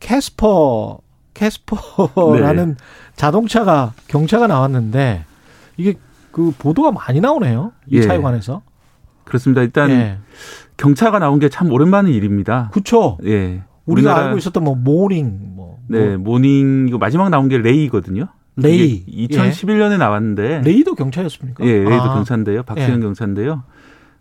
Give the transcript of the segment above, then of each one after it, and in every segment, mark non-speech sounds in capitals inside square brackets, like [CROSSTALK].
캐스퍼, 캐스퍼라는 네. 자동차가 경차가 나왔는데 이게 그 보도가 많이 나오네요. 이 예. 차에 관해서. 그렇습니다. 일단 예. 경차가 나온 게 참 오랜만의 일입니다. 그렇죠. 예. 우리가 알고 있었던 뭐 모닝 뭐 네, 뭐. 모닝 이거 마지막 나온 게 레이거든요. 레이 2011년에 예. 나왔는데 레이도 경차였습니까? 예, 레이도 아. 경차인데요. 박스형 예. 경차인데요.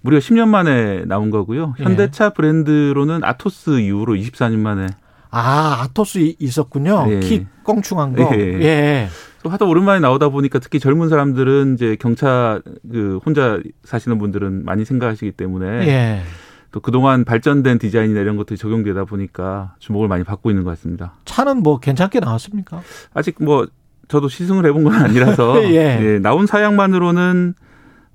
무려 10년 만에 나온 거고요. 예. 현대차 브랜드로는 아토스 이후로 24년 만에 아, 아토스 있었군요. 예. 키 껑충한 거. 예. 예. 하도 오랜만에 나오다 보니까 특히 젊은 사람들은 이제 경차 그 혼자 사시는 분들은 많이 생각하시기 때문에 예. 또 그동안 발전된 디자인이나 이런 것들이 적용되다 보니까 주목을 많이 받고 있는 것 같습니다. 차는 뭐 괜찮게 나왔습니까? 아직 뭐 저도 시승을 해본 건 아니라서 [LAUGHS] 예. 예, 나온 사양만으로는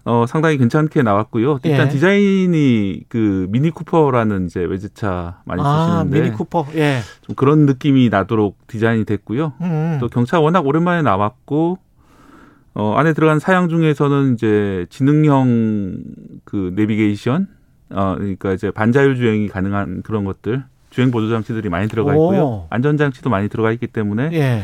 어, 상당히 괜찮게 나왔고요. 일단 예. 디자인이 그 미니 쿠퍼라는 이제 외제차 많이 아, 쓰시는데 미니 쿠퍼, 예. 좀 그런 느낌이 나도록 디자인이 됐고요. 음. 또 경차 워낙 오랜만에 나왔고 어, 안에 들어간 사양 중에서는 이제 지능형 그 내비게이션, 어, 그러니까 이제 반자율 주행이 가능한 그런 것들, 주행 보조 장치들이 많이 들어가 있고요. 안전 장치도 많이 들어가 있기 때문에. 예.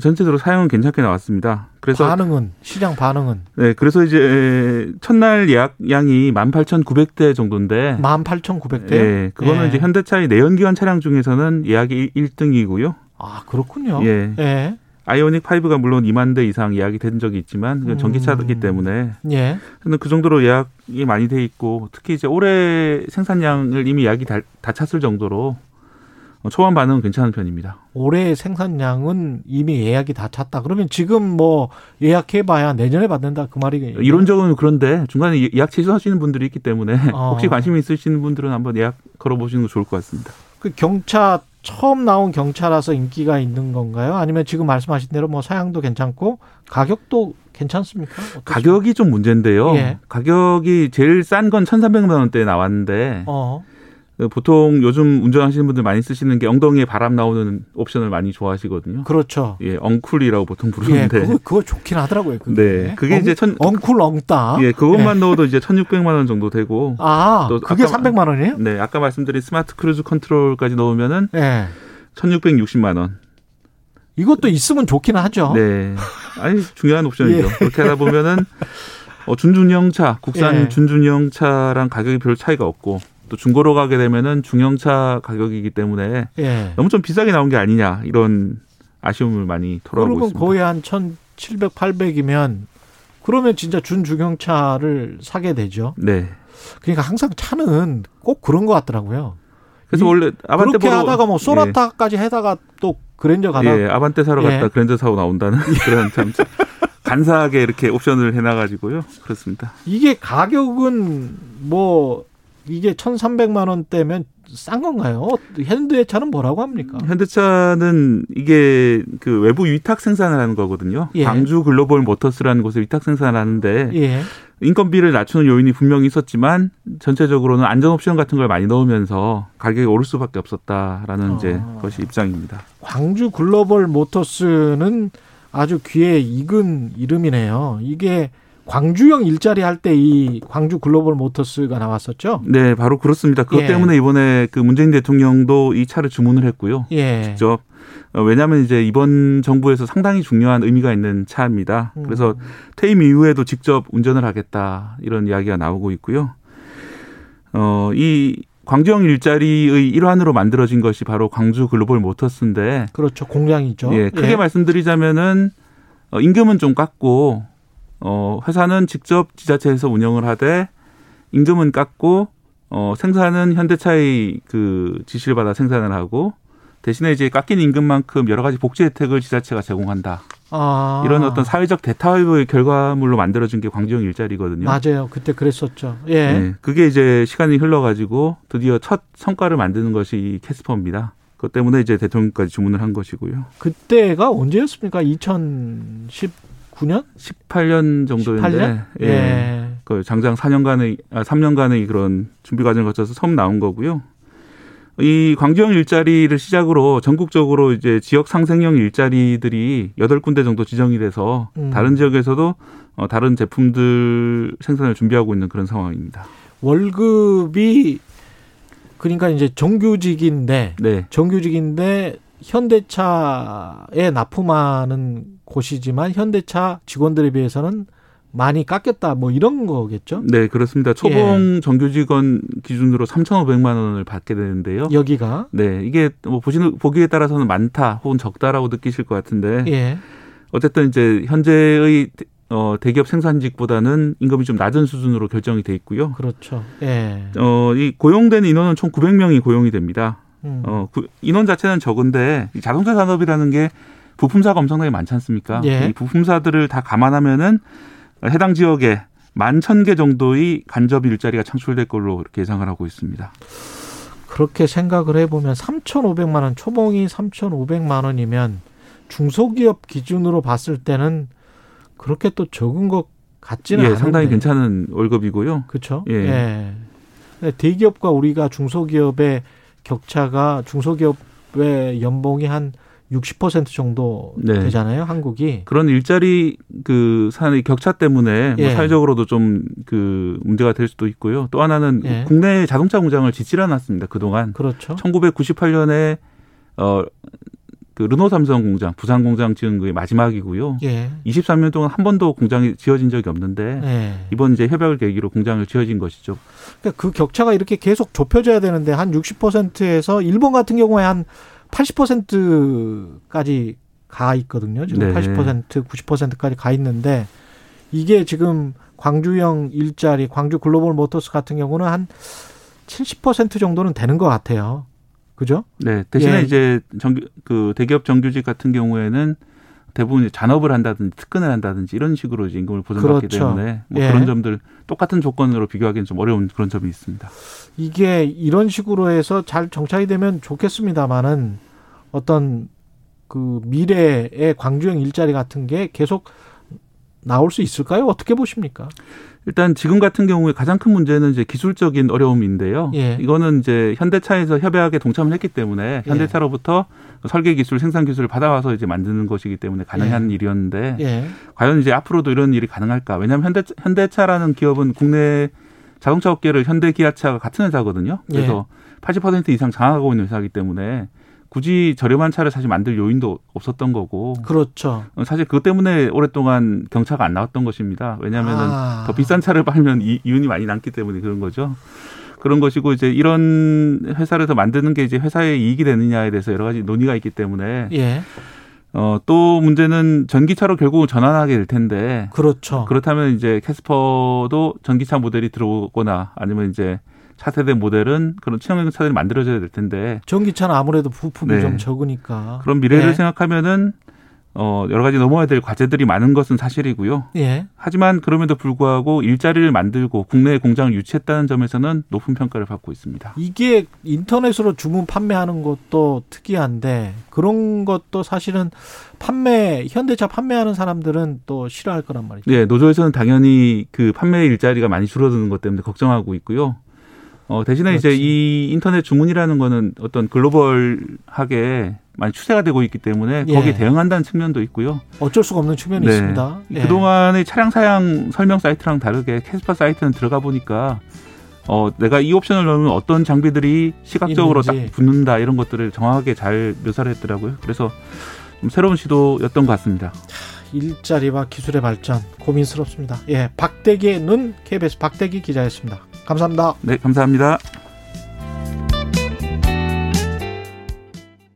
전체적으로 사용은 괜찮게 나왔습니다. 그래서 반응은 시장 반응은 네, 그래서 이제 첫날 예약량이 18,900대 정도인데 18,900대? 네, 그거는 예. 이제 현대차의 내연기관 차량 중에서는 예약이 1등이고요. 아, 그렇군요. 예. 예. 아이오닉 5가 물론 2만 대 이상 예약이 된 적이 있지만 전기차이기 음. 때문에 예. 근데 그 정도로 예약이 많이 돼 있고 특히 이제 올해 생산량을 이미 예약이 다, 다 찼을 정도로 어, 초반 반응은 괜찮은 편입니다. 올해 생산량은 이미 예약이 다 찼다. 그러면 지금 뭐 예약해봐야 내년에 받는다 그 말이 이론적으로는 그런데 중간에 예약 취소하시는 분들이 있기 때문에 어. [LAUGHS] 혹시 관심이 있으신 분들은 한번 예약 걸어보시는 거 좋을 것 같습니다. 그 경차 처음 나온 경차라서 인기가 있는 건가요? 아니면 지금 말씀하신 대로 뭐 사양도 괜찮고 가격도 괜찮습니까? 어떠십니까? 가격이 좀 문제인데요. 예. 가격이 제일 싼건 1,300만 원대에 나왔는데 어. 보통 요즘 운전하시는 분들 많이 쓰시는 게 엉덩이에 바람 나오는 옵션을 많이 좋아하시거든요. 그렇죠. 예, 엉쿨이라고 보통 부르는데. 예, 그거, 그거 좋긴 하더라고요. 그게. 네. 그게 엉, 이제 천 엉쿨 엉따. 예, 그것만 예. 넣어도 이제 1,600만 원 정도 되고. 아, 또 그게 300만 원이에요? 네, 아까 말씀드린 smart cruise control까지 넣으면은 예. 1,660만 원. 이것도 있으면 좋긴 하죠. 네. 아니 중요한 옵션이죠. 예. 그렇게 하다 보면은 어, 준준형차, 국산 예. 준준형차랑 가격이 별 차이가 없고 또 중고로 가게 되면은 중형차 가격이기 때문에 예. 너무 좀 비싸게 나온 게 아니냐 이런 아쉬움을 많이 토로하고 그러면 있습니다. 거의 한 1,700, 800이면 그러면 진짜 준중형차를 사게 되죠. 네. 그러니까 항상 차는 꼭 그런 것 같더라고요. 그래서 원래 아반떼 그렇게 하다가 뭐 소나타까지 예. 해다가 또 그랜저 가다 예, 아반떼 사러 갔다 예. 그랜저 사고 나온다는 [LAUGHS] 그런 참 간사하게 이렇게 옵션을 해놔가지고요. 그렇습니다. 이게 가격은 뭐 이게 1,300만 원대면 싼 건가요? 현대 차는 뭐라고 합니까? 현대차는 이게 그 외부 위탁 생산을 하는 거거든요. 예. 광주 글로벌 모터스라는 곳에 위탁 생산을 하는데 예. 인건비를 낮추는 요인이 분명히 있었지만 전체적으로는 안전 옵션 같은 걸 많이 넣으면서 가격이 오를 수밖에 없었다라는 어. 이제 것이 입장입니다. 광주 글로벌 모터스는 아주 귀에 익은 이름이네요. 이게 광주형 일자리 할 때 이 광주 글로벌 모터스가 나왔었죠? 네, 바로 그렇습니다. 그것 예. 때문에 이번에 그 문재인 대통령도 이 차를 주문을 했고요. 예. 직접 어, 왜냐하면 이제 이번 정부에서 상당히 중요한 의미가 있는 차입니다. 음. 그래서 퇴임 이후에도 직접 운전을 하겠다 이런 이야기가 나오고 있고요. 어, 이 광주형 일자리의 일환으로 만들어진 것이 바로 광주 글로벌 모터스인데 그렇죠 공장이죠. 예, 크게 예. 말씀드리자면은 어, 임금은 좀 깎고 어, 회사는 직접 지자체에서 운영을 하되 임금은 깎고 어, 생산은 현대차의 그 지시를 받아 생산을 하고 대신에 이제 깎인 임금만큼 여러 가지 복지 혜택을 지자체가 제공한다. 아. 이런 어떤 사회적 대타협의 결과물로 만들어진 게 광주형 일자리거든요. 맞아요. 그때 그랬었죠. 예. 네, 그게 이제 시간이 흘러가지고 드디어 첫 성과를 만드는 것이 이 캐스퍼입니다. 그것 때문에 이제 대통령까지 주문을 한 것이고요. 그때가 언제였습니까? 2019년? 18년 정도인데 18년? 예. 예. 그 장장 4년간의 아 3년간의 그런 준비 과정을 거쳐서 처음 나온 거고요. 이 광주형 일자리를 시작으로 전국적으로 이제 지역 상생형 일자리들이 여덟 군데 정도 지정이 돼서 음. 다른 지역에서도 어 다른 제품들 생산을 준비하고 있는 그런 상황입니다. 월급이 그러니까 이제 정규직인데 네. 정규직인데 현대차에 납품하는 곳이지만 현대차 직원들에 비해서는 많이 깎였다 뭐 이런 거겠죠? 네, 그렇습니다. 초봉 정규직원 기준으로 3,500만 원을 받게 되는데요. 여기가 네, 이게 뭐 보시는 보기에 따라서는 많다 혹은 적다라고 느끼실 것 같은데 예. 어쨌든 이제 현재의 대- 어, 대기업 생산직보다는 임금이 좀 낮은 수준으로 결정이 돼 있고요. 그렇죠. 예. 어, 이 고용된 인원은 총 900명이 고용이 됩니다. 음. 어, 구- 인원 자체는 적은데 이 자동차 산업이라는 게 부품사가 엄청나게 많지 않습니까? 예. 이 부품사들을 다 감안하면은 해당 지역에 만 천 개 정도의 간접 일자리가 창출될 걸로 이렇게 예상을 하고 있습니다. 그렇게 생각을 해보면 3,500만 원, 초봉이 3,500만 원이면 중소기업 기준으로 봤을 때는 그렇게 또 적은 것 같지는 예, 않은데. 상당히 괜찮은 월급이고요. 그렇죠. 예. 예. 근데 대기업과 우리가 중소기업의 격차가 중소기업의 연봉이 한 60% 정도 네. 되잖아요, 한국이. 그런 일자리 그 산의 격차 때문에 뭐 예. 사회적으로도 좀 그 문제가 될 수도 있고요. 또 하나는 예. 국내 자동차 공장을 짓질 않았습니다. 그동안 그렇죠. 1998년에 어 그 르노 삼성 공장, 부산 공장 지은 게 마지막이고요. 예. 23년 동안 한 번도 공장이 지어진 적이 없는데 예. 이번 이제 협약을 계기로 공장을 지어진 것이죠. 그러니까 그 격차가 이렇게 계속 좁혀져야 되는데 한 60%에서 일본 같은 경우에 한 80%까지 가 있거든요. 지금 네. 80%, 90%까지 가 있는데 이게 지금 광주형 일자리, 광주 글로벌 모터스 같은 경우는 한 70% 정도는 되는 것 같아요. 그죠? 네, 대신에 예. 이제 정규 그 대기업 정규직 같은 경우에는 대부분 잔업을 한다든지 특근을 한다든지 이런 식으로 이제 임금을 보전받기 그렇죠. 때문에 뭐 예. 그런 점들 똑같은 조건으로 비교하기는 좀 어려운 그런 점이 있습니다. 이게 이런 식으로 해서 잘 정착이 되면 좋겠습니다만은 어떤 그 미래의 광주형 일자리 같은 게 계속 나올 수 있을까요? 어떻게 보십니까? 일단 지금 같은 경우에 가장 큰 문제는 이제 기술적인 어려움인데요. 예. 이거는 이제 현대차에서 협약에 동참을 했기 때문에 예. 현대차로부터 설계 기술, 생산 기술을 받아와서 이제 만드는 것이기 때문에 가능한 일이었는데 예. 과연 이제 앞으로도 이런 일이 가능할까? 왜냐하면 현대 현대차라는 기업은 국내 자동차 업계를 현대 기아차가 같은 회사거든요. 그래서 80% 이상 장악하고 있는 회사이기 때문에 굳이 저렴한 차를 사실 만들 요인도 없었던 거고 그렇죠. 어, 사실 그것 때문에 오랫동안 경차가 안 나왔던 것입니다. 왜냐하면은 아. 더 비싼 차를 팔면 이, 이윤이 많이 남기 때문에 그런 거죠. 그런 것이고 이제 이런 회사를 더 만드는 게 이제 회사의 이익이 되느냐에 대해서 여러 가지 논의가 있기 때문에 예. 어, 또 문제는 전기차로 결국 전환하게 될 텐데 그렇죠. 그렇다면 이제 캐스퍼도 전기차 모델이 들어오거나 아니면 이제 차세대 모델은 그런 친환경 차들이 만들어져야 될 텐데 전기차는 아무래도 부품이 네. 좀 적으니까. 그런 미래를 예. 생각하면은 어, 여러 가지 넘어야 될 과제들이 많은 것은 사실이고요. 예. 하지만 그럼에도 불구하고 일자리를 만들고 국내에 공장을 유치했다는 점에서는 높은 평가를 받고 있습니다. 이게 인터넷으로 주문 판매하는 것도 특이한데 그런 것도 사실은 판매 현대차 판매하는 사람들은 또 싫어할 거란 말이죠. 네, 노조에서는 당연히 그 판매 일자리가 많이 줄어드는 것 때문에 걱정하고 있고요. 어, 대신에 이제 그렇지. 이 인터넷 주문이라는 거는 어떤 글로벌하게 많이 추세가 되고 있기 때문에 예. 거기에 대응한다는 측면도 있고요. 어쩔 수가 없는 측면이 네. 있습니다. 예. 그동안의 차량 사양 설명 사이트랑 다르게 캐스파 사이트는 들어가 보니까 어, 내가 이 옵션을 넣으면 어떤 장비들이 시각적으로 있는지. 딱 붙는다 이런 것들을 정확하게 잘 묘사를 했더라고요. 그래서 좀 새로운 시도였던 것 같습니다. 일자리와 기술의 발전 고민스럽습니다. 예, 박대기의 눈 KBS 박대기 기자였습니다. 감사합니다. 네, 감사합니다.